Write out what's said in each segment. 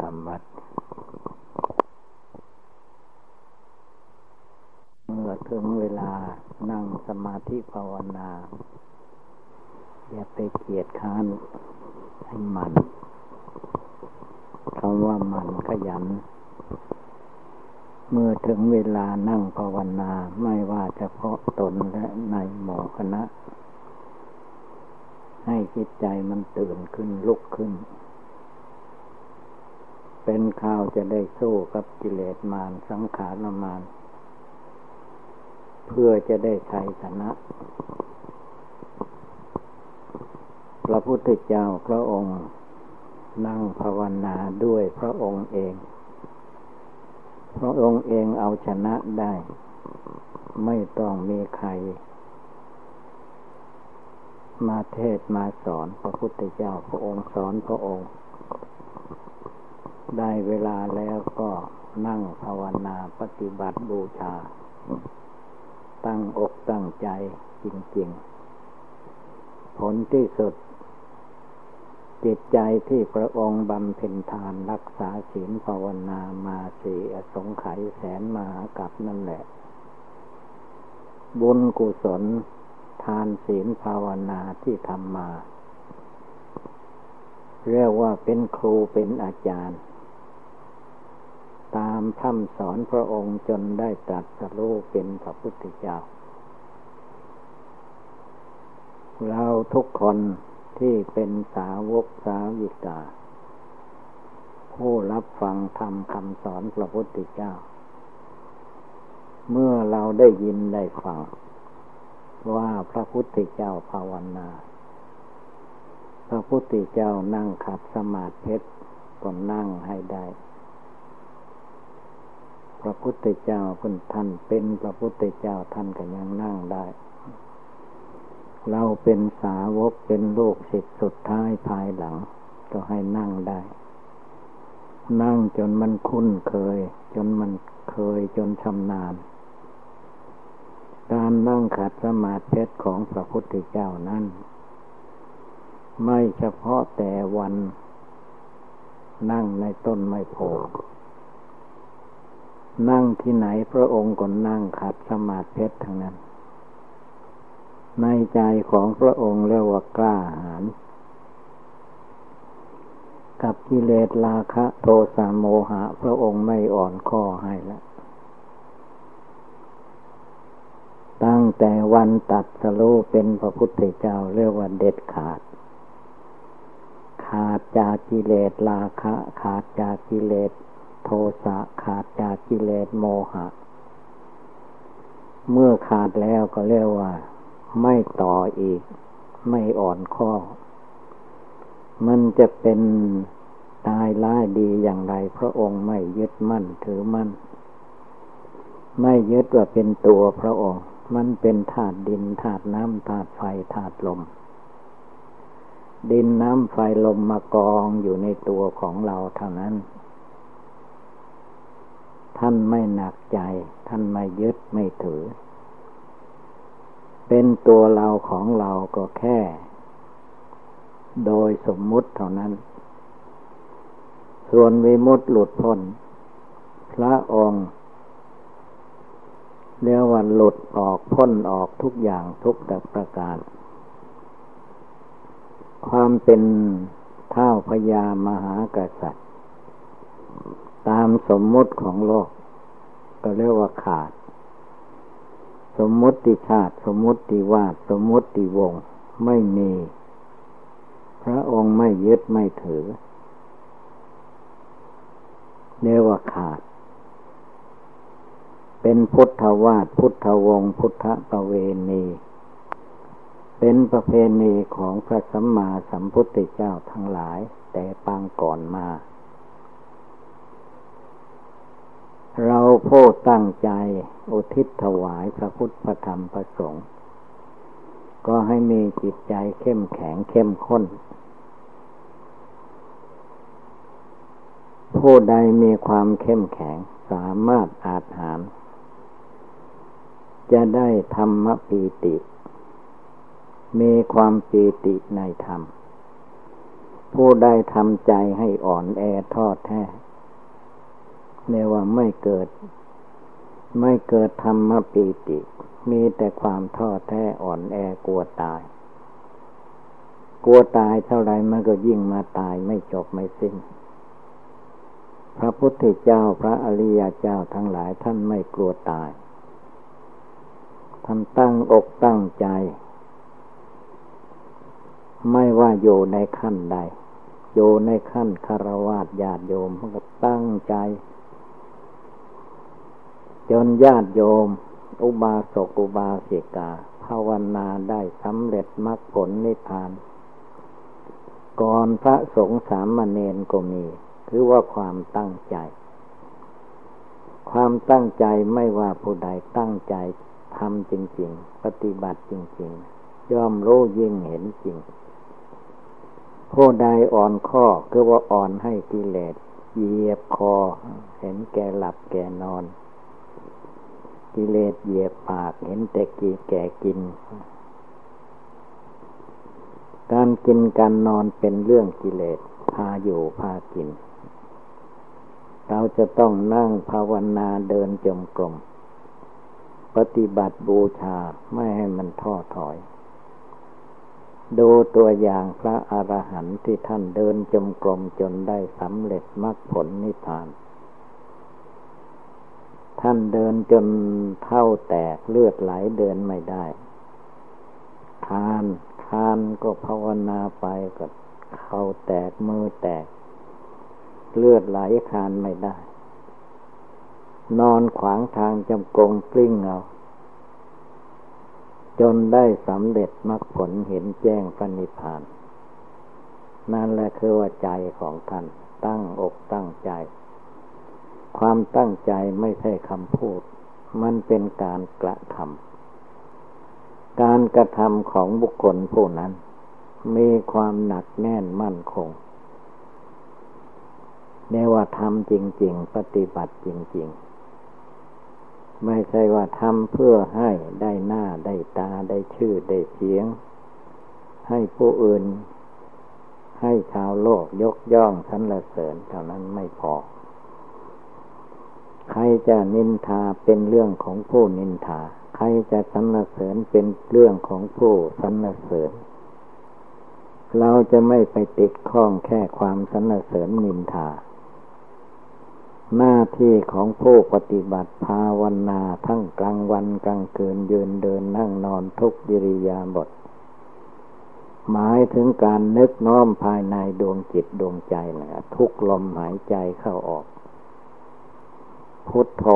ทำวัด เมื่อถึงเวลานั่งสมาธิภาวนา อย่าไปเกียดค้านให้มันคำว่ามันขยัน เมื่อถึงเวลานั่งภาวนาไม่ว่าเฉพาะตนและในหมู่คณะ ให้จิตใจมันตื่นขึ้นลุกขึ้น เป็นข่าวจะได้สู้กับกิเลสมารสังขารมารเพื่อจะได้ชัยชนะ พระพุทธเจ้าพระองค์นั่งภาวนาด้วยพระองค์เอง พระองค์เองเอาชนะได้ ไม่ต้องมีใคร มาเทศมาสอนพระพุทธเจ้าพระองค์สอนพระองค์ ได้เวลาแล้วก็นั่งภาวนาปฏิบัติบูชา ตั้งอกตั้งใจจริง ๆ ผลที่สุด จิตใจที่พระองค์บำเพ็ญทานรักษาศีลภาวนามาสีอสงไขยแสนมหากับนั่นแหละ บุญกุศล ทานศีลภาวนาที่ทำมา เรียกว่าเป็นครูเป็นอาจารย์ ตามพร่ำสอนพระองค์จนได้ตรัสรู้เป็นพระพุทธเจ้า เราทุกคนที่เป็นสาวกสาวิกา ผู้รับฟังธรรมคำสอนพระพุทธเจ้า เมื่อเราได้ยินได้ฟัง ว่าพระพุทธเจ้าภาวนา พระพุทธเจ้านั่งขัดสมาธิก็นั่งให้ได้ พระพุทธเจ้าเป็นท่านเป็นพระพุทธเจ้าท่านก็ยังนั่งได้ เราเป็นสาวกเป็นลูกศิษย์สุดท้ายภายหลัง ก็ให้นั่งได้ นั่งจนมันคุ้นเคย จนมันเคยจนชำนาญ การนั่งขัดสมาธิของพระพุทธเจ้านั้นไม่เฉพาะแต่วันนั่งในต้นไม้โพ นั่งที่ไหนพระองค์ก็นั่งขัดสมาธิทั้งนั้น ในใจของพระองค์เรียกว่ากล้าหาญกับกิเลสราคะโทสะโมหะ พระองค์ไม่อ่อนข้อให้แล้วตั้งแต่วันตัดสโลเป็นพระพุทธเจ้าเรียกว่าเด็ดขาด ขาดจากกิเลสราคะ ขาดจากกิเลส โทสะขาดจากกิเลสโมหะ เมื่อขาดแล้วก็เรียกว่า ไม่ต่ออีก ไม่อ่อนข้อ มันจะเป็นตายร้ายดีอย่างไร พระองค์ไม่ยึดมั่นถือมั่น ไม่ยึดว่าเป็นตัวพระองค์ มันเป็นธาตุดินธาตุน้ำธาตุไฟธาตุลม ดินน้ำไฟลมมากองอยู่ในตัวของเราเท่านั้น ท่านไม่หนักใจ ท่านไม่ยึดไม่ถือ เป็นตัวเราของเราก็แค่ โดยสมมุติเท่านั้น ส่วนวิมุตติหลุดพ้น พระองค์เรียกว่าหลุดออกพ้นออกทุกอย่างทุกแต่ประการ ความเป็นเท่าพญามหากษัตริย์ ตามสมมุติของโลก ก็เรียกว่าขาด สมมุติชาติ สมมุติวาสมมุติวง ไม่มี พระองค์ไม่ยึดไม่ถือเรียกว่าขาด เป็นพุทธวาดพุทธวงศ์พุทธประเวณีเป็นประเพณีของพระสัมมาสัมพุทธเจ้าทั้งหลายแต่ปางก่อนมาเรา ผู้ตั้งใจ อุทิศถวายพระพุทธธรรมพระสงฆ์ก็ให้มีจิตใจเข้มแข็งเข้มข้น ผู้ใดมีความเข้มแข็งสามารถอาจหาร จะได้ธรรมปีติ มีความปีติในธรรม ผู้ใดทำใจให้อ่อนแอทอดแท้ เรียกว่าไม่เกิด ไม่เกิดธรรมปีติ มีแต่ความท้อแท้อ่อนแอกลัวตาย กลัวตายเท่าไรมันก็ยิ่งมาตายไม่จบไม่สิ้น พระพุทธเจ้าพระอริยเจ้าทั้งหลายท่านไม่กลัวตายท่านตั้งอกตั้งใจ ไม่ว่าอยู่ในขั้นใดอยู่ในขั้นคารวะญาติโยมก็ตั้งใจ จนญาติโยม อุบาสกอุบาสิกา ภาวนาได้สำเร็จมรรคผลนิพพาน ก่อนพระสงฆ์สามเณรก็มี คือว่าความตั้งใจ ความตั้งใจไม่ว่าผู้ใดตั้งใจทำจริง ๆ ปฏิบัติจริง ๆ ย่อมรู้ยิ่งเห็นจริงผู้ใดอ่อนข้อคือว่าอ่อนให้กิเลสเหยียบคอ เห็นแก่หลับแก่นอน กิเลสเหยียบปากเห็นแต่กีแก่กิน การกินการนอนเป็นเรื่องกิเลสพาอยู่พากิน เราจะต้องนั่งภาวนาเดินจมกรมปฏิบัติบูชาไม่ให้มันท้อถอย ดูตัวอย่างพระอรหันต์ที่ท่านเดินจมกรมจนได้สำเร็จมรรคผลนิพพาน ท่านเดินจนเท่าแตกเลือดไหลเดินไม่ได้ทานทานก็ภาวนาไปก็เข่าแตกมือแตก เลือดไหลคานไม่ได้ นอนขวางทางจำกงกลิ้งเอาจนได้สำเร็จมรรคผลเห็นแจ้งปณิพาน นั่นแหละคือว่าใจของท่านตั้งอกตั้งใจ ความตั้งใจไม่ใช่คำพูด มันเป็นการกระทำการกระทำของบุคคลผู้นั้น มีความหนักแน่นมั่นคงเนว่าทำจริง ๆ ปฏิบัติจริง ๆ ไม่ใช่ว่าทำเพื่อให้ได้หน้าได้ตาได้ชื่อได้เสียง ให้ผู้อื่น ให้ชาวโลกยกย่องสรรเสริญเท่านั้นไม่พอ ใครจะนินทาเป็นเรื่องของผู้นินทา ใครจะสรรเสริญเป็นเรื่องของผู้สรรเสริญ เราจะไม่ไปติดข้องแค่ความสรรเสริญนินทา หน้าที่ของผู้ปฏิบัติภาวนาทั้งกลางวันกลางคืนยืนเดินนั่งนอนทุกยิริยาบทหมายถึงการนึกน้อมภายในดวงจิตดวงใจนะทุกลมหายใจเข้าออก พุทโธ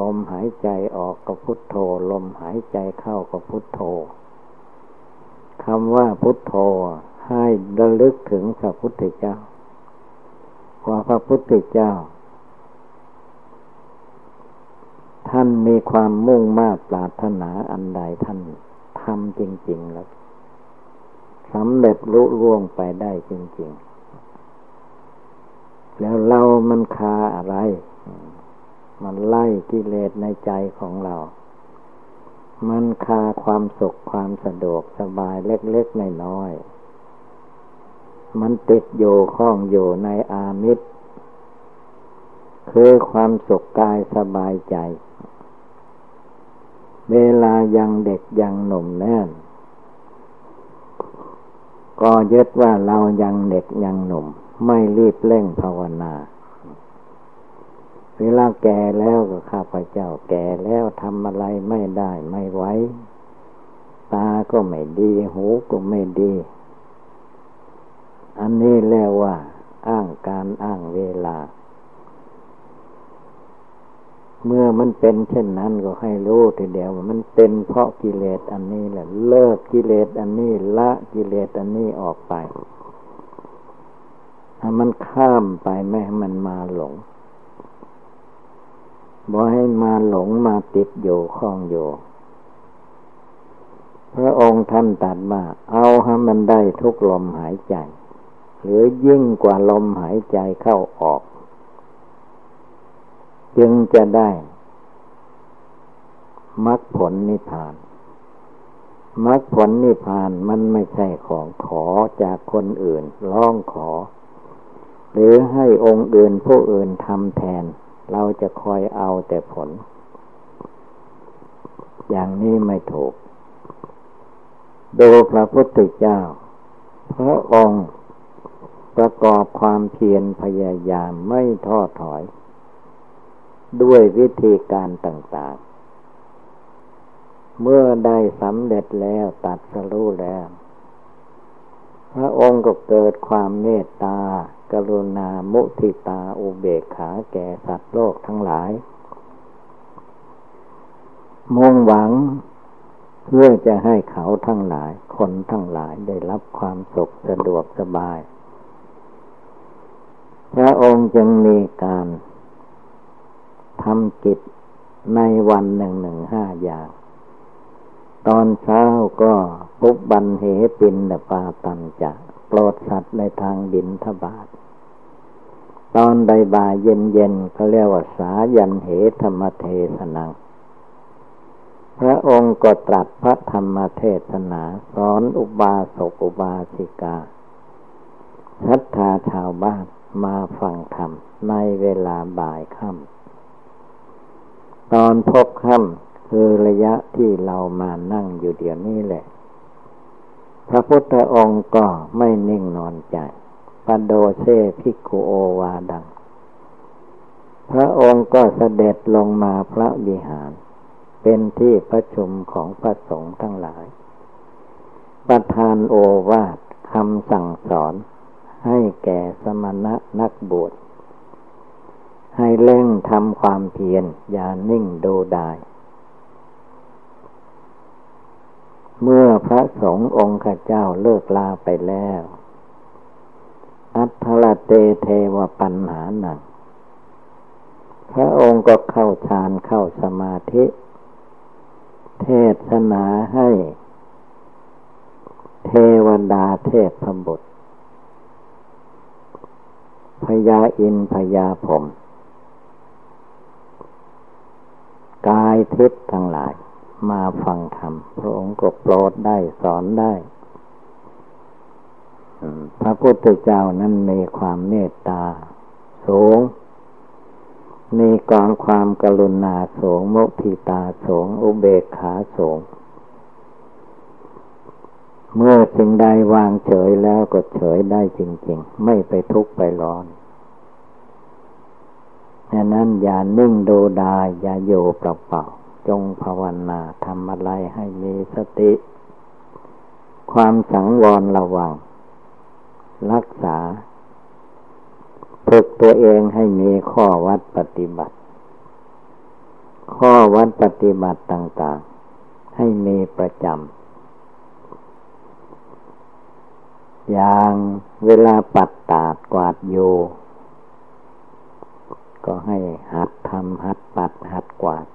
ลมหายใจออกก็พุทโธ ลมหายใจเข้าก็พุทโธคำว่าพุทโธให้ระลึกถึงพระพุทธเจ้าว่าพระพุทธเจ้า ท่านมีความมุ่งมากปรารถนาอันใดท่านทำจริง ๆ แล้วสำเร็จลุล่วงไปได้จริง ๆ แล้วเรามันคาอะไร มันไล่กิเลสในใจของเรา มันคาความสุขความสะดวกสบายเล็กๆน้อยๆมันติดอยู่ข้องอยู่ในอามิตร คือความสุขกายสบายใจ เวลายังเด็กยังหนุ่มแน่น ก็ยึดว่าเรายังเด็กยังหนุ่ม ไม่รีบเร่งภาวนา เวลาแก่แล้วก็ข้าพเจ้าแก่แล้วทำอะไรไม่ได้ไม่ไหวตาก็ไม่ดี หูก็ไม่ดี อันนี้เรียกว่า อ้างการอ้างเวลา เมื่อมันเป็นเช่นนั้นก็ให้รู้ทีเดียวมันเป็นเพราะกิเลสอันนี้แหละเลิกกิเลสอันนี้ละกิเลสอันนี้ออกไปถ้มันข้ามไปไม่ให้มันมาหลง บ่ให้มาหลงมาติดอยู่ข้องอยู่ พระองค์ท่านตัดมาเอาให้มันได้ทุกลมหายใจ หรือยิ่งกว่าลมหายใจเข้าออก จึงจะได้มรรคผลนิพพานมรรคผลนิพพานมันไม่ใช่ของขอจากคนอื่นร้องขอ หรือให้องค์อื่นผู้อื่นทำแทน เราจะคอยเอาแต่ผล อย่างนี้ไม่ถูก ดูพระพุทธเจ้า พระองค์ประกอบความเพียรพยายามไม่ท้อถอย ด้วยวิธีการต่างๆ เมื่อได้สำเร็จแล้วตัดสรู้แล้ว พระองค์ก็เกิดความเมตตา กรุณามุทิตาอุเบกขาแก่สัตว์โลกทั้งหลาย มุ่งหวัง เพื่อจะให้เขาทั้งหลาย คนทั้งหลายได้รับความสุขสะดวกสบาย พระองค์จึงมีการทำกิจในวันหนึ่งหนึ่งห้าอย่าง ตอนเช้าก็ปุบบันเหปินดปาตันจะ โปรดสัตว์ในทางบินทบาท ตอนใดบ่ายเย็นเย็นก็เรียกว่าสายันเหธรรมเทศนัง พระองค์ก็ตรัสพระธรรมเทศนาสอนอุบาสกอุบาสิกาศรัทธาชาวบ้านมาฟังธรรมในเวลาบ่ายค่ำตอนพบค่ำคือระยะที่เรามานั่งอยู่เดี๋ยวนี้แหละ พระพุทธองค์ก็ไม่นิ่งนอนใจปโดเซพิกุโอวาดัง พระองค์ก็เสด็จลงมาพระวิหาร เป็นที่ประชุมของพระสงฆ์ทั้งหลาย ประทานโอวาทคำสั่งสอนให้แก่สมณะนักบวชให้เล่งทำความเพียรอย่านิ่งดูดาย เมื่อพระสงฆ์องค์ข้าเจ้าเลิกลาไปแล้ว อัทลเตเทวปัญหาหนังพระองค์ก็เข้าฌานเข้าสมาธิ เทศนาให้ เทวดาเทพพบุตรพญาอินพญาผม กายทิพย์ทั้งหลาย มาฟังธรรม พระองค์ก็โปรดได้สอนได้พระพุทธเจ้านั้นมีความเมตตาสูง มีกองความกรุณาสงมุทิตาสงอุเบกขาสงเมื่อสิ่งใดวางเฉยแล้วก็เฉยได้จริง ๆ ไม่ไปทุกข์ไปร้อนดังนั้นอย่านิ่งดูดายอย่าโยเปล่า จงภาวนาทำอะไรให้มีสติ ความสังวรระวัง รักษา ฝึกตัวเองให้มีข้อวัดปฏิบัติ ข้อวัดปฏิบัติต่าง ๆ ให้มีประจำ อย่างเวลาปัดตาดกวาดโยก็ให้หัดทำหัดปัดหัดกวาด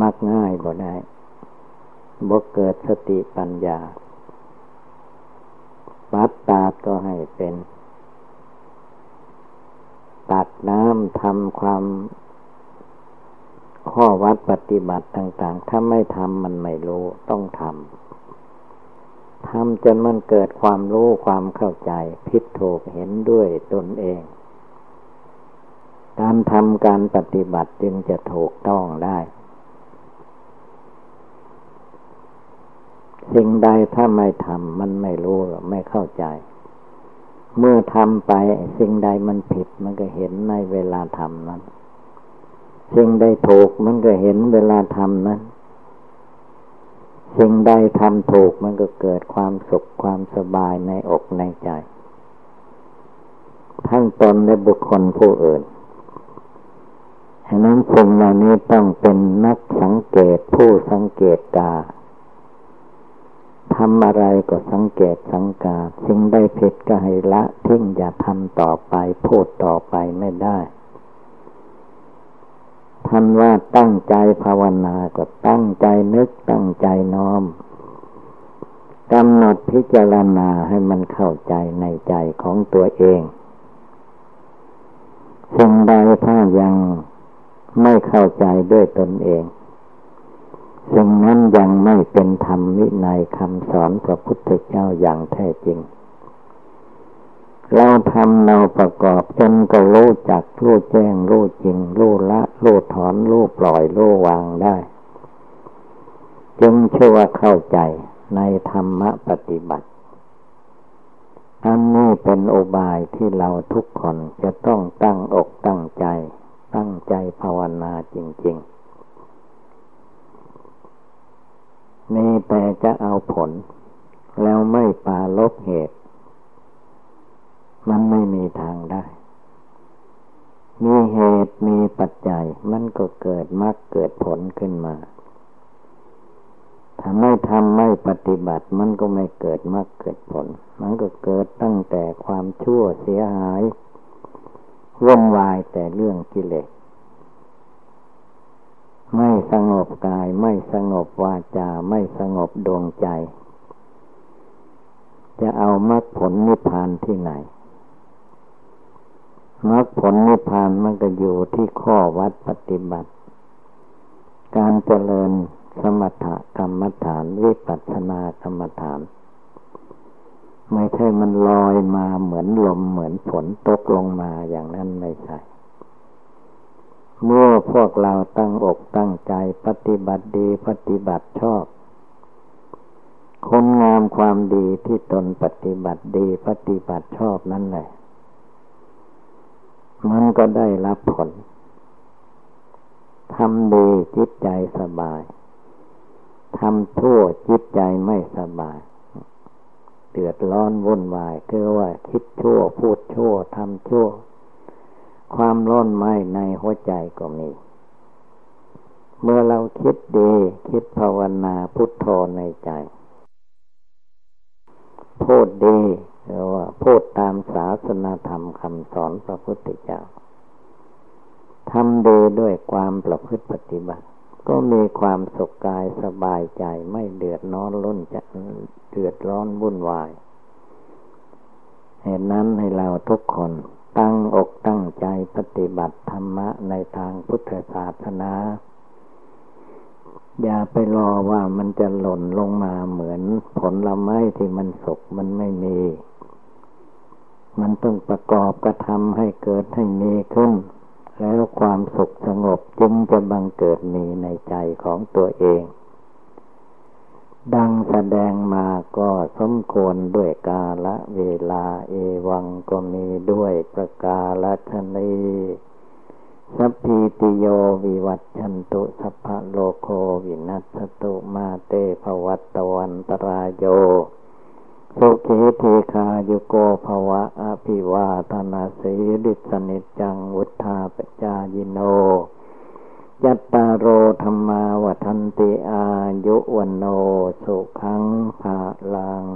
มักง่ายบ่ได้บ่เกิดสติปัญญา ปัดตาดก็ให้เป็น ตักน้ำทำความข้อวัดปฏิบัติต่าง ๆ ถ้าไม่ทำมันไม่รู้ ต้องทำ ทำจนมันเกิดความรู้ความเข้าใจ พิดถูกเห็นด้วยตนเอง การทำการปฏิบัติจึงจะถูกต้องได้ สิ่งใดถ้าไม่ทำมันไม่รู้ไม่เข้าใจ เมื่อทำไปสิ่งใดมันผิดมันก็เห็นในเวลาทำนั้น สิ่งใดถูกมันก็เห็นเวลาทำนั้น สิ่งใดทำถูกมันก็เกิดความสุขความสบายในอกในใจ ทั้งตนและบุคคลผู้อื่นฉะนั้นสิ่งเหล่านี้ต้องเป็นนักสังเกตผู้สังเกตกา ทำอะไรก็สังเกตสังกาสิ่งใดผิดก็ให้ละทิ้งอย่าทำต่อไป พูดต่อไปไม่ได้ ท่านว่าตั้งใจภาวนาก็ตั้งใจนึกตั้งใจน้อมกำหนดพิจารณาให้มันเข้าใจในใจของตัวเองสิ่งใดถ้ายังไม่เข้าใจด้วยตนเอง สิ่งนั้นยังไม่เป็นธรรมวินัยคำสอนพระพุทธเจ้าอย่างแท้จริง เราทำเราประกอบจนก็รู้จักรู้แจ้งรู้จริงรู้ละรู้ถอนรู้ปล่อยรู้วางได้ จึงเชื่อว่าเข้าใจในธรรมปฏิบัติอันนี้เป็นโอบายที่เราทุกคนจะต้องตั้งอกตั้งใจ ตั้งใจภาวนาจริง ๆ มีแต่จะเอาผล แล้วไม่ปาลบเหตุ มันไม่มีทางได้ มีเหตุมีปัจจัย มันก็เกิดมรรคเกิดผลขึ้นมา ถ้าไม่ทำไม่ปฏิบัติ มันก็ไม่เกิดมรรคเกิดผล มันก็เกิดตั้งแต่ความชั่วเสียหายวุ่นวายแต่เรื่องกิเลส ไม่สงบกายไม่สงบวาจาไม่สงบดวงใจ จะเอามรรคผลนิพพานที่ไหนมรรคผลนิพพานมันก็อยู่ที่ข้อวัดปฏิบัติ การเจริญสมถกรรมฐานวิปัสสนากรรมฐาน ไม่ใช่มันลอยมาเหมือนลมเหมือนฝนตกลงมาอย่างนั้นไม่ใช่ เมื่อพวกเราตั้งอกตั้งใจปฏิบัติดีปฏิบัติชอบ คนงามความดีที่ตนปฏิบัติดีปฏิบัติชอบนั่นแหละ มันก็ได้รับผลทำดีจิตใจสบาย ทำชั่วจิตใจไม่สบาย เดือดร้อนวุ่นวายคือว่าคิดชั่วพูดชั่วทำชั่ว ความร้อนไหมในหัวใจก็มี เมื่อเราคิดดี คิดภาวนาพุทโธในใจ พูดดีหรือว่าพูดตามศาสนาธรรมคำสอนพระพุทธเจ้าทำดีด้วยความประพฤติปฏิบัติ ก็มีความสุขกายสบายใจไม่เดือดร้อนรุ่นจะเดือดร้อนวุ่นวายเหตุนั้นให้เราทุกคน ตั้งอกตั้งใจปฏิบัติธรรมะในทางพุทธศาสนา อย่าไปรอว่ามันจะหล่นลงมาเหมือนผลลไม้ที่มันสุกมันไม่มี มันต้องประกอบกระทำให้เกิดให้มีขึ้น แล้วความสุขสงบจึงจะบังเกิดมีในใจของตัวเอง ดังแสดงมาก็สมควรด้วยกาละเวลาเอวังก็มีด้วยประกาลชนีสัพพีติโยวิวัชชันตุสัพพะโรโควินัสสะตุมาเต ภะวัตวันตะราโยสุขี ทีฆายุโก ภะวะ อะภิวาทะนะสีลิสสะ นิจจังวุฑฒาปะจายิโน จัตตาโรธัมมา วัฑฒันติอายุวัณโณ สุขัง พะลัง